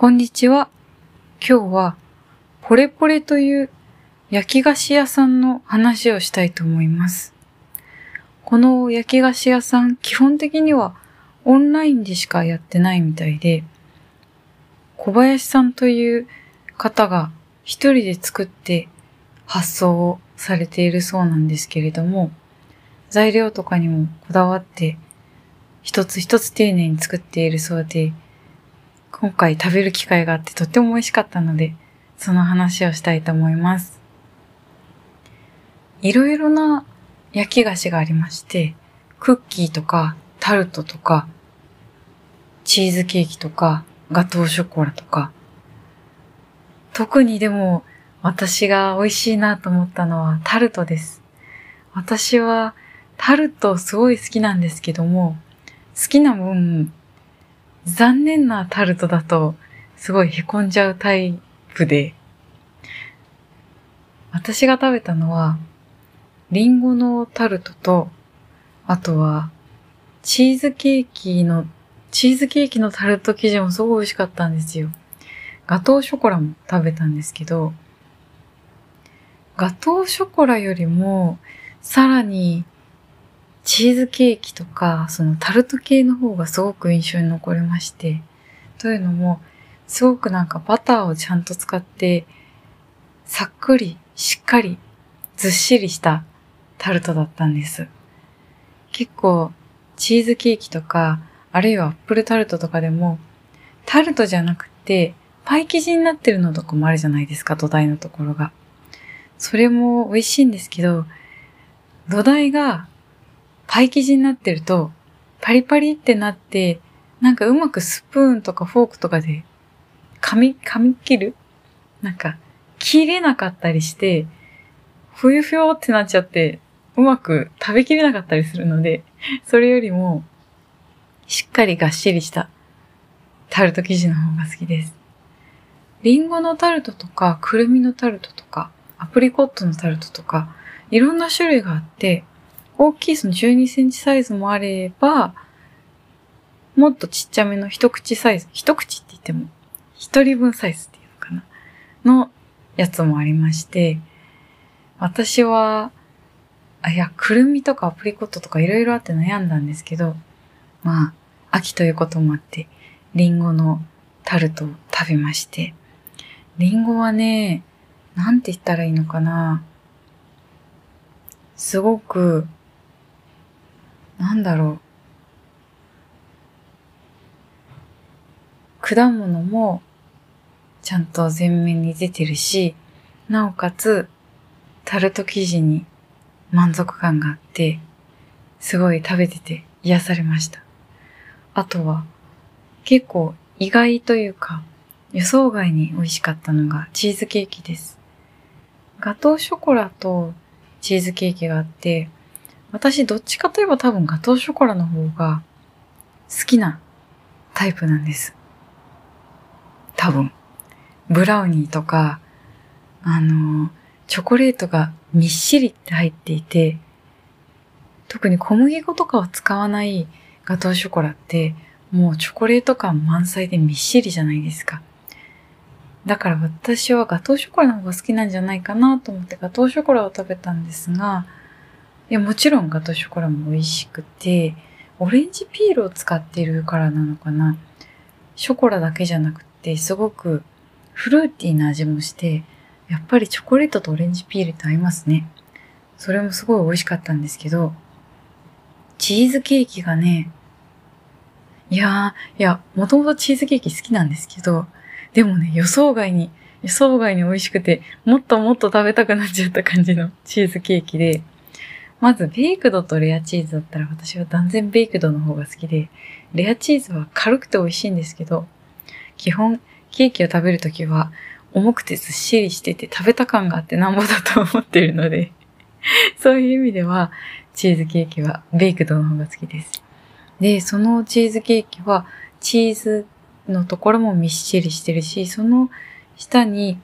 こんにちは。今日は、ポレポレという焼き菓子屋さんの話をしたいと思います。この焼き菓子屋さん、基本的にはオンラインでしかやってないみたいで、小林さんという方が一人で作って発送をされているそうなんですけれども、材料とかにもこだわって一つ一つ丁寧に作っているそうで、今回食べる機会があってとっても美味しかったので、その話をしたいと思います。いろいろな焼き菓子がありまして、クッキーとかタルトとか、チーズケーキとか、ガトーショコラとか、特にでも私が美味しいなと思ったのはタルトです。私はタルトすごい好きなんですけども、好きな分、残念なタルトだとすごい凹んじゃうタイプで、私が食べたのは、リンゴのタルトと、あとは、チーズケーキの、チーズケーキのタルト生地もすごい美味しかったんですよ。ガトーショコラも食べたんですけど、ガトーショコラよりも、さらに、チーズケーキとか、そのタルト系の方がすごく印象に残りまして、というのも、すごくなんかバターをちゃんと使って、さっくり、しっかり、ずっしりしたタルトだったんです。結構、チーズケーキとか、あるいはアップルタルトとかでも、タルトじゃなくて、パイ生地になってるのとかもあるじゃないですか、土台のところが。それも美味しいんですけど、土台がパイ生地になってると、パリパリってなって、なんかうまくスプーンとかフォークとかで噛み、噛み切る？なんか、切れなかったりして、ふゆふよってなっちゃって、うまく食べきれなかったりするので、それよりも、しっかりがっしりしたタルト生地の方が好きです。リンゴのタルトとか、くるみのタルトとか、アプリコットのタルトとか、いろんな種類があって、大きいその12センチサイズもあれば、もっとちっちゃめの一口サイズ、一口って言っても、一人分サイズっていうのかな？のやつもありまして、私は、あ、いや、くるみとかアプリコットとかいろいろあって悩んだんですけど、まあ、秋ということもあって、リンゴのタルトを食べまして、リンゴはね、なんて言ったらいいのかな？すごく、なんだろう。果物もちゃんと前面に出てるし、なおかつタルト生地に満足感があって、すごい食べてて癒されました。あとは結構意外というか予想外に美味しかったのがチーズケーキです。ガトーショコラとチーズケーキがあって、私どっちかといえば多分ガトーショコラの方が好きなタイプなんです。多分。ブラウニーとか、あの、チョコレートがみっしりって入っていて、特に小麦粉とかを使わないガトーショコラって、もうチョコレート感満載でみっしりじゃないですか。だから私はガトーショコラの方が好きなんじゃないかなと思ってガトーショコラを食べたんですが、いや、もちろんガトーショコラも美味しくて、オレンジピールを使っているからなのかな。ショコラだけじゃなくて、すごくフルーティーな味もして、やっぱりチョコレートとオレンジピールって合いますね。それもすごい美味しかったんですけど、チーズケーキがね、いやー、いや、もともとチーズケーキ好きなんですけど、でもね、予想外に、予想外に美味しくて、もっともっと食べたくなっちゃった感じのチーズケーキで、まずベイクドとレアチーズだったら私は断然ベイクドの方が好きで、レアチーズは軽くて美味しいんですけど、基本ケーキを食べるときは重くてずっしりしてて食べた感があってなんぼだと思ってるので、そういう意味ではチーズケーキはベイクドの方が好きです。で、そのチーズケーキはチーズのところもみっしりしてるし、その下に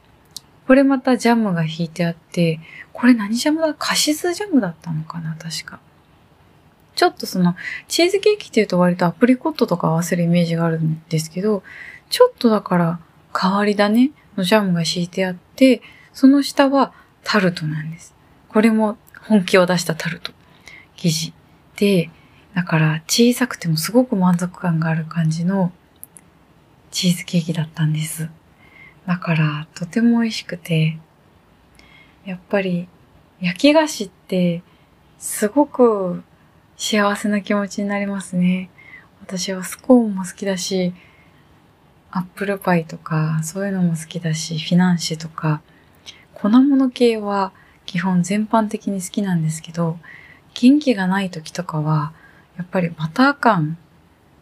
これまたジャムが引いてあって、これ何ジャムだ？カシスジャムだったのかな？確か。ちょっとその、チーズケーキっていうと割とアプリコットとか合わせるイメージがあるんですけど、ちょっとだから変わり種のジャムが敷いてあって、その下はタルトなんです。これも本気を出したタルト。生地。で、だから小さくてもすごく満足感がある感じのチーズケーキだったんです。だからとても美味しくて、やっぱり焼き菓子ってすごく幸せな気持ちになりますね。私はスコーンも好きだし、アップルパイとかそういうのも好きだし、フィナンシェとか、粉物系は基本全般的に好きなんですけど、元気がない時とかは、やっぱりバター感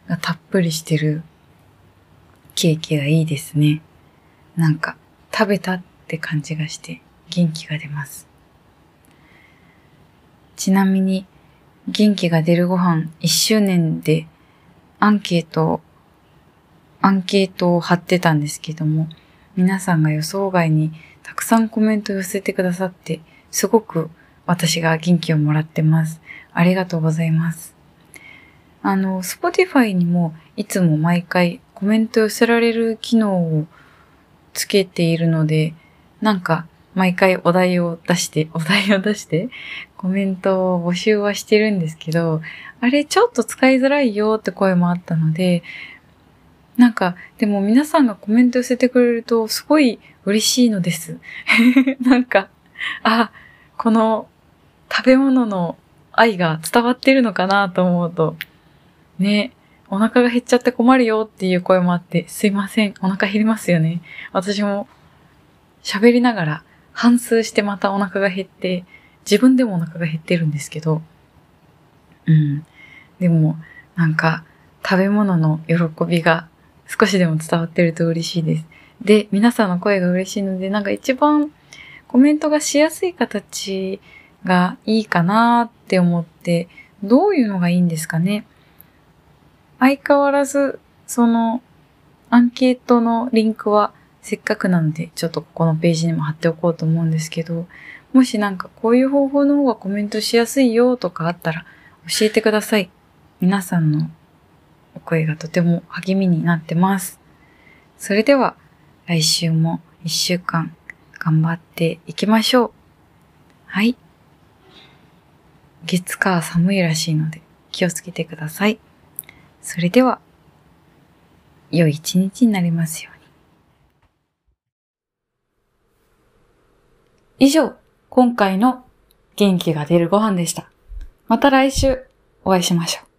がたっぷりしてるケーキがいいですね。なんか食べたって感じがして元気が出ます。ちなみに元気が出るご飯1周年でアンケート、アンケートを貼ってたんですけども、皆さんが予想外にたくさんコメント寄せてくださって、すごく私が元気をもらってます。ありがとうございます。あの、Spotify にもいつも毎回コメント寄せられる機能をつけているので、なんか毎回お題を出して、お題を出してコメントを募集はしてるんですけど、あれちょっと使いづらいよって声もあったので、なんか、でも皆さんがコメント寄せてくれるとすごい嬉しいのです。なんか、あ、この食べ物の愛が伝わってるのかなと思うと、ね、お腹が減っちゃって困るよっていう声もあって、すいません、お腹減りますよね。私も喋りながら反数してまたお腹が減って、自分でもお腹が減ってるんですけど、うん。でも、なんか、食べ物の喜びが少しでも伝わってると嬉しいです。で、皆さんの声が嬉しいので、なんか一番コメントがしやすい形がいいかなって思って、どういうのがいいんですかね。相変わらず、その、アンケートのリンクはせっかくなので、ちょっとここのページにも貼っておこうと思うんですけど、もしなんかこういう方法の方がコメントしやすいよとかあったら教えてください。皆さんのお声がとても励みになってます。それでは来週も一週間頑張っていきましょう。はい。月火寒いらしいので気をつけてください。それでは、良い一日になりますように。以上、今回の元気が出るご飯でした。また来週お会いしましょう。